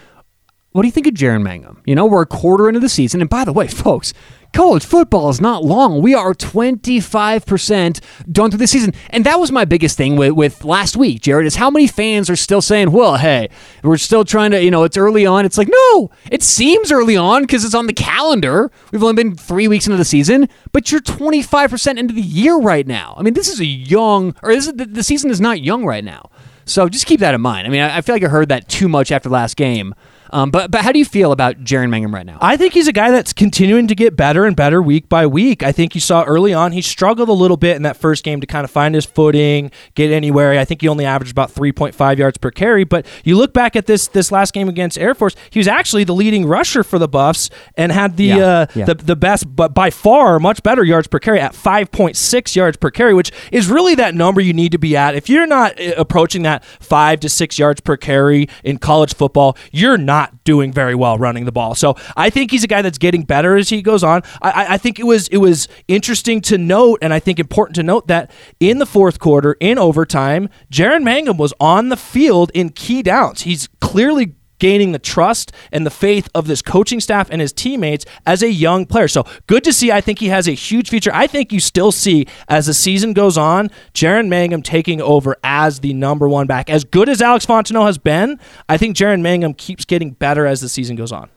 S2: what do you think of Jaren Mangham? You know, we're a quarter into the season, and by the way, folks, college football is not long. We are 25% done through the season. And that was my biggest thing with, with last week, Jared, is how many fans are still saying, well, hey, we're still trying to, you know, it's early on. It's like, no, it seems early on because it's on the calendar. We've only been three weeks into the season, but you're 25% into the year right now. I mean, this is a young, or is the season is not young right now. So just keep that in mind. I mean, I, I feel like I heard that too much after last game. Um, but but how do you feel about Jaren Mangham right now?
S3: I think he's a guy that's continuing to get better and better week by week. I think you saw early on he struggled a little bit in that first game to kind of find his footing, get anywhere. I think he only averaged about 3.5 yards per carry. But you look back at this this last game against Air Force, he was actually the leading rusher for the Buffs and had the
S2: Yeah,
S3: uh,
S2: yeah.
S3: the the best, but by far much better yards per carry at 5.6 yards per carry, which is really that number you need to be at. If you're not uh, approaching that five to six yards per carry in college football, you're not doing very well running the ball. So I think he's a guy that's getting better as he goes on. I, I- I think it was it was interesting to note, and I think important to note that in the fourth quarter, in overtime, Jaren Mangham was on the field in key downs. He's clearly gaining the trust and the faith of this coaching staff and his teammates as a young player. So good to see. I think he has a huge future. I think you still see as the season goes on, Jaren Mangham taking over as the number one back. As good as Alex Fontenot has been, I think Jaren Mangham keeps getting better as the season goes on.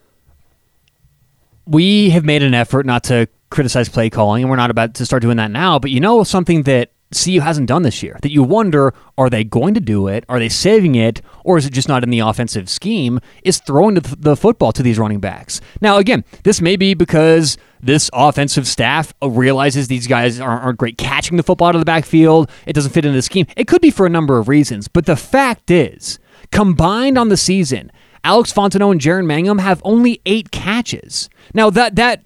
S2: we have made an effort not to criticize play calling, and we're not about to start doing that now. But you know something that CU hasn't done this year that you wonder are they going to do it? Are they saving it? Or is it just not in the offensive scheme? Is throwing the, the football to these running backs. Now, again, this may be because this offensive staff realizes these guys aren't, aren't great catching the football out of the backfield. It doesn't fit into the scheme. It could be for a number of reasons. But the fact is, combined on the season, Alex Fontenot and Jaren Mangham have only eight catches. Now that that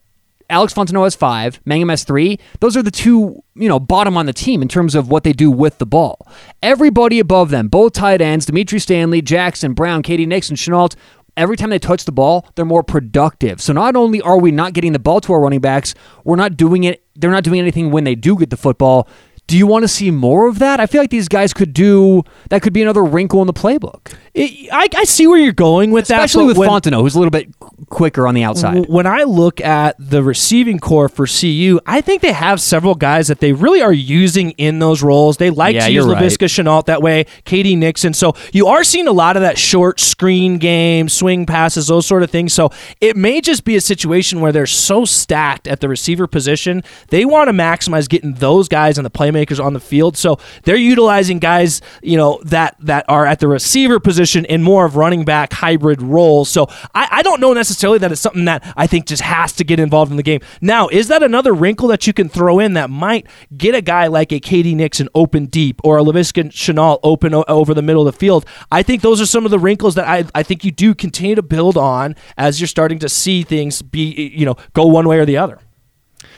S2: Alex Fontenot has five, Mangham has three. Those are the two, you know, bottom on the team in terms of what they do with the ball. Everybody above them, both tight ends, Dimitri Stanley, Jackson, Brown, KD Nixon, Shenault, every time they touch the ball, they're more productive. So not only are we not getting the ball to our running backs, we're not doing it, they're not doing anything when they do get the football. Do you want to see more of that? I feel like these guys could do that. Could be another wrinkle in the playbook,
S3: It, I, I see where you're going with that.
S2: especially with
S3: when-
S2: Fontenot, who's a little bit quicker on the outside.
S3: When I look at the receiving core for CU, I think they have several guys that they really are using in those roles. They like
S2: Yeah,
S3: to use
S2: you're right.
S3: Laviska Shenault that way, KD Nixon. So you are seeing a lot of that short screen game, swing passes, those sort of things. So it may just be a situation where they're so stacked at the receiver position, they want to maximize getting those guys and the playmakers on the field. So they're utilizing guys, you know, that that are at the receiver position in more of running back hybrid roles. So I, I don't know necessarily that it's something that I think just has to get involved in the game. Now, is that another wrinkle that you can throw in that might get a guy like a KD Nixon open deep or a Laviska Shenault open o- over the middle of the field? I think those are some of the wrinkles that I, I think you do continue to build on as you're starting to see things be, you know, go one way or the other.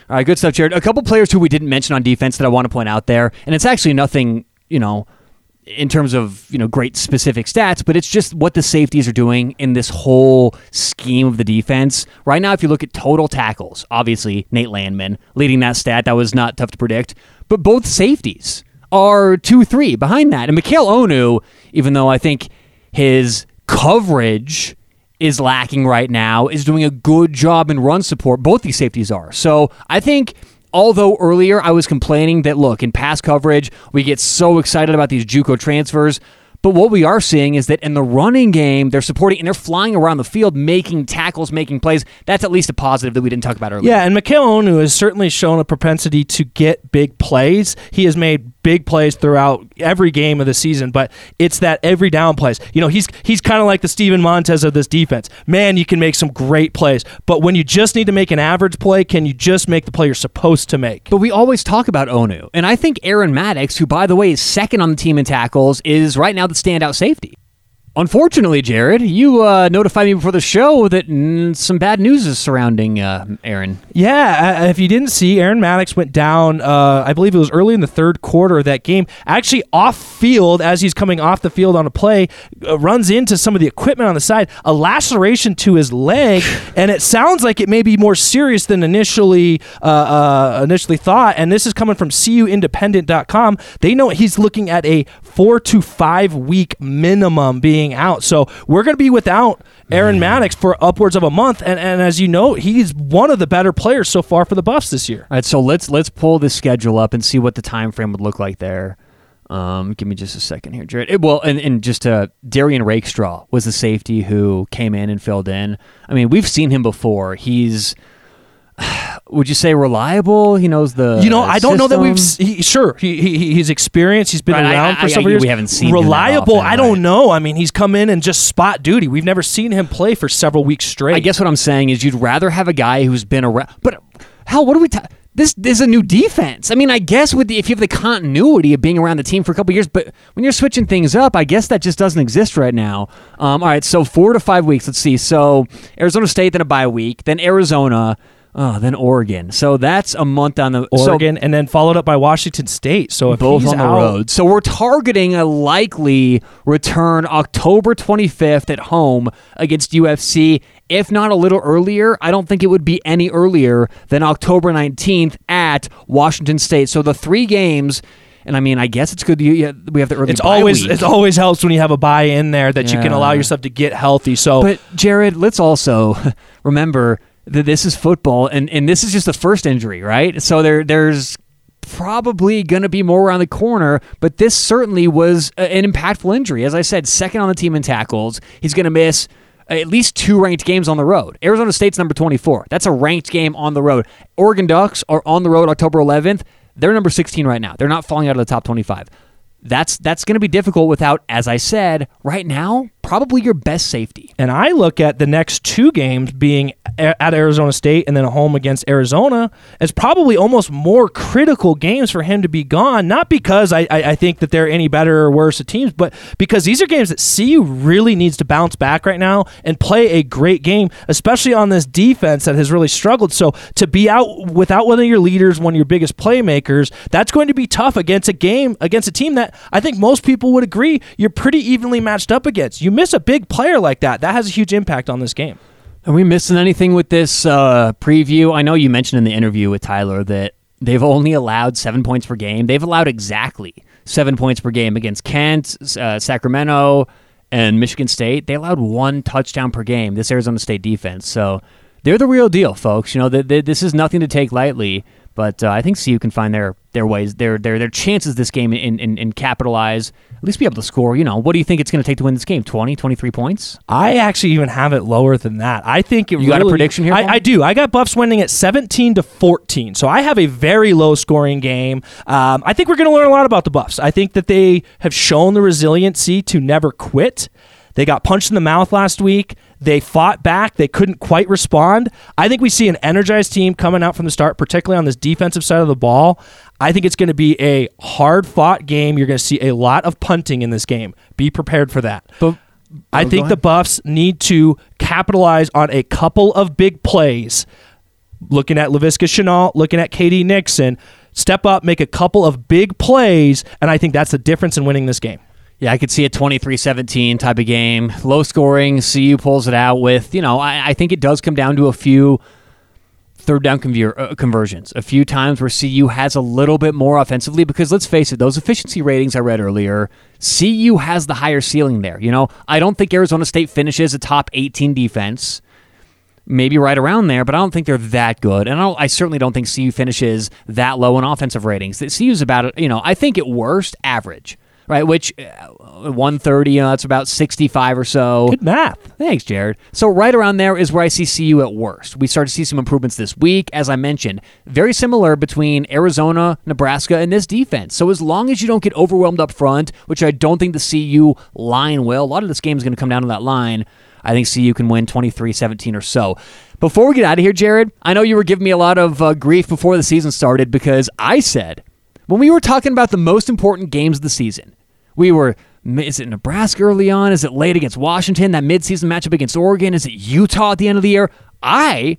S2: All right, good stuff, Jared. A couple players who we didn't mention on defense that I want to point out there, and it's actually nothing, you know, in terms of you know great specific stats, but it's just what the safeties are doing in this whole scheme of the defense. Right now, if you look at total tackles, obviously Nate Landman leading that stat. That was not tough to predict, but both safeties are two three behind that, and Mikial Onu, even though I think his coverage is lacking right now, is doing a good job in run support. Both these safeties are. So I think although earlier I was complaining that look in pass coverage we get so excited about these JUCO transfers. But what we are seeing is that in the running game, they're supporting and they're flying around the field, making tackles, making plays. That's at least a positive that we didn't talk about earlier.
S3: Yeah, and Mikial Onu has certainly shown a propensity to get big plays. He has made big plays throughout every game of the season, but it's that every down plays. You know, he's he's kind of like the Steven Montez of this defense. Man, you can make some great plays, but when you just need to make an average play, can you just make the play you're supposed to make?
S2: But we always talk about Onu, and I think Aaron Maddox, who by the way is second on the team in tackles, is right now the standout safety. Unfortunately, Jared, you uh, notified me before the show that mm, some bad news is surrounding uh, Aaron.
S3: Yeah, uh, if you didn't see, Aaron Maddox went down. Uh, I believe it was early in the third quarter of that game. Actually, off field as he's coming off the field on a play, uh, runs into some of the equipment on the side, a laceration to his leg, *sighs* and it sounds like it may be more serious than initially uh, initially thought. And this is coming from CUIndependent.com. They know he's looking at a four to five week minimum being out. So we're going to be without Aaron mm. Maddox for upwards of a month, and, and as you know, he's one of the better players so far for the Buffs this year.
S2: All right, so let's let's pull the schedule up and see what the time frame would look like there. Um, give me just a second here, Jared. It, well, and, and just uh, Derrion Rakestraw was the safety who came in and filled in. I mean, we've seen him before. He's *sighs* would you say reliable? He knows the.
S3: You know, I don't system. know that we've. He, sure, he, he he's experienced. He's been right, around I, for several years.
S2: We haven't seen
S3: reliable.
S2: Often,
S3: I don't know. I mean, he's come in and just spot duty. We've never seen him play for several weeks straight. I
S2: guess what I'm saying is you'd rather have a guy who's been around. But hell, what do we? Ta- this, this is a new defense. I mean, I guess with the, if you have the continuity of being around the team for a couple years, but when you're switching things up, I guess that just doesn't exist right now. Um, all right, so four to five weeks. Let's see. So Arizona State, then a bye week, then Arizona. Oh, then Oregon. So that's a month on the
S3: Oregon, so, and then followed up by Washington State. So
S2: both on the
S3: out,
S2: road. So we're targeting a likely return October 25th at home against USC. If not a little earlier, I don't think it would be any earlier than October 19th at Washington State. So the three games. And I mean, I guess it's good. You, we have the early.
S3: It's always
S2: week.
S3: it always helps when you have a bye in there that yeah. you can allow yourself to get healthy. So,
S2: but Jared, let's also *laughs* remember that this is football, and, and this is just the first injury, right? So there there's probably going to be more around the corner, but this certainly was an impactful injury. As I said, second on the team in tackles. He's going to miss at least two ranked games on the road. Arizona State's number 24. That's a ranked game on the road. Oregon Ducks are on the road October 11th. They're number 16 right now. They're not falling out of the top 25 that's that's going to be difficult without, as I said, right now probably your best safety.
S3: And I look at the next two games being at Arizona State and then a home against Arizona as probably almost more critical games for him to be gone. Not because I, I, think that they're any better or worse at teams, but because these are games that CU really needs to bounce back right now and play a great game, especially on this defense that has really struggled. So to be out without one of your leaders, one of your biggest playmakers, that's going to be tough against a game against a team that I think most people would agree you're pretty evenly matched up against. You miss a big player like that, that has a huge impact on this game.
S2: Are we missing anything with this uh, preview? I know you mentioned in the interview with Tyler that they've only allowed seven points per game. They've allowed exactly seven points per game against Kent, uh, Sacramento, and Michigan State. They allowed one touchdown per game. This Arizona State defense, so they're the real deal, folks. You know, this is nothing to take lightly. But uh, I think CU can find their their ways, their their their chances this game in, in, in capitalize, at least be able to score. You know, what do you think it's going to take to win this game? 20, 23 points?
S3: I actually even have it lower than that. I think it
S2: you
S3: really,
S2: got a prediction here?
S3: I, I, do. I got Buffs winning at 17 to 14. So I have a very low scoring game. Um, I think we're going to learn a lot about the Buffs. I think that they have shown the resiliency to never quit. They got punched in the mouth last week. They fought back. They couldn't quite respond. I think we see an energized team coming out from the start, particularly on this defensive side of the ball. I think it's going to be a hard fought game. You're going to see a lot of punting in this game. Be prepared for that. But I oh, think the Buffs need to capitalize on a couple of big plays. Looking at Laviska Shenault, looking at KD Nixon, step up, make a couple of big plays, and I think that's the difference in winning this game.
S2: Yeah, I could see a 23 17 type of game. Low scoring, CU pulls it out with, you know, I, I think it does come down to a few third down conver- uh, conversions. A few times where CU has a little bit more offensively because let's face it, those efficiency ratings I read earlier, CU has the higher ceiling there. You know, I don't think Arizona State finishes a top 18 defense. Maybe right around there, but I don't think they're that good, and I, I certainly don't think CU finishes that low in offensive ratings. That CU's about, you know, I think at worst average right? Which uh, 130, you know, that's about 65 or so.
S3: Good math.
S2: Thanks, Jared. So right around there is where I see CU at worst. We start to see some improvements this week, as I mentioned. Very similar between Arizona, Nebraska, and this defense. So as long as you don't get overwhelmed up front, which I don't think the CU line will, a lot of this game is going to come down to that line. I think CU can win 23-17 or so. Before we get out of here, Jared, I know you were giving me a lot of uh, grief before the season started because I said when we were talking about the most important games of the season, we were is it Nebraska early on? Is it late against Washington? That midseason matchup against Oregon? Is it Utah at the end of the year? I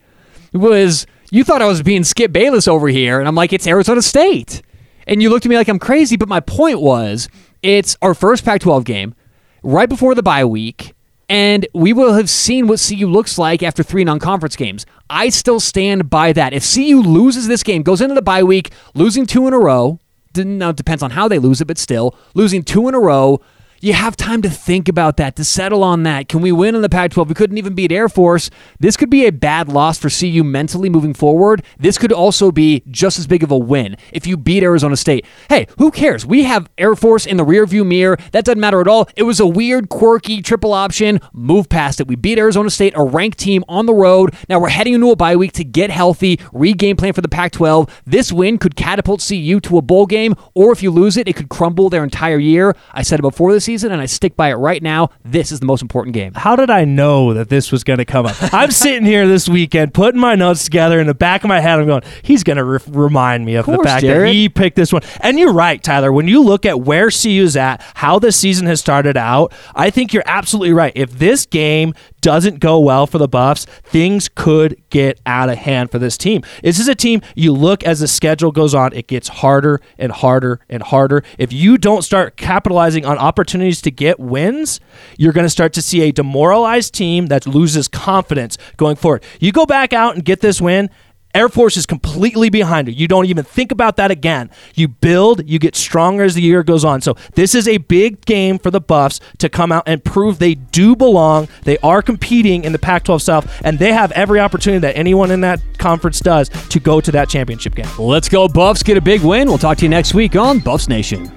S2: was you thought I was being Skip Bayless over here, and I'm like, it's Arizona State. And you looked at me like I'm crazy, but my point was it's our first Pac 12 game right before the bye week, and we will have seen what CU looks like after three non conference games. I still stand by that. If CU loses this game, goes into the bye week, losing two in a row, now it uh, depends on how they lose it, but still losing two in a row you have time to think about that, to settle on that. Can we win in the Pac 12? We couldn't even beat Air Force. This could be a bad loss for CU mentally moving forward. This could also be just as big of a win if you beat Arizona State. Hey, who cares? We have Air Force in the rearview mirror. That doesn't matter at all. It was a weird, quirky triple option. Move past it. We beat Arizona State, a ranked team on the road. Now we're heading into a bye week to get healthy, regame plan for the Pac 12. This win could catapult CU to a bowl game, or if you lose it, it could crumble their entire year. I said it before the season, and I stick by it right now. This is the most important game.
S3: How did I know that this was going to come up? *laughs* I'm sitting here this weekend putting my notes together in the back of my head. I'm going, he's going to re- remind me of, of course, the fact Jared. that he picked this one. And you're right, Tyler. When you look at where CU's at, how the season has started out, I think you're absolutely right. If this game doesn't go well for the Buffs, things could get out of hand for this team. This is a team you look as the schedule goes on, it gets harder and harder and harder. If you don't start capitalizing on opportunities to get wins, you're going to start to see a demoralized team that loses confidence going forward. You go back out and get this win, Air Force is completely behind you. You don't even think about that again. You build, you get stronger as the year goes on. So this is a big game for the Buffs to come out and prove they do belong. They are competing in the Pac-12 South, and they have every opportunity that anyone in that conference does to go to that championship game.
S2: Let's go Buffs! Get a big win. We'll talk to you next week on Buffs Nation.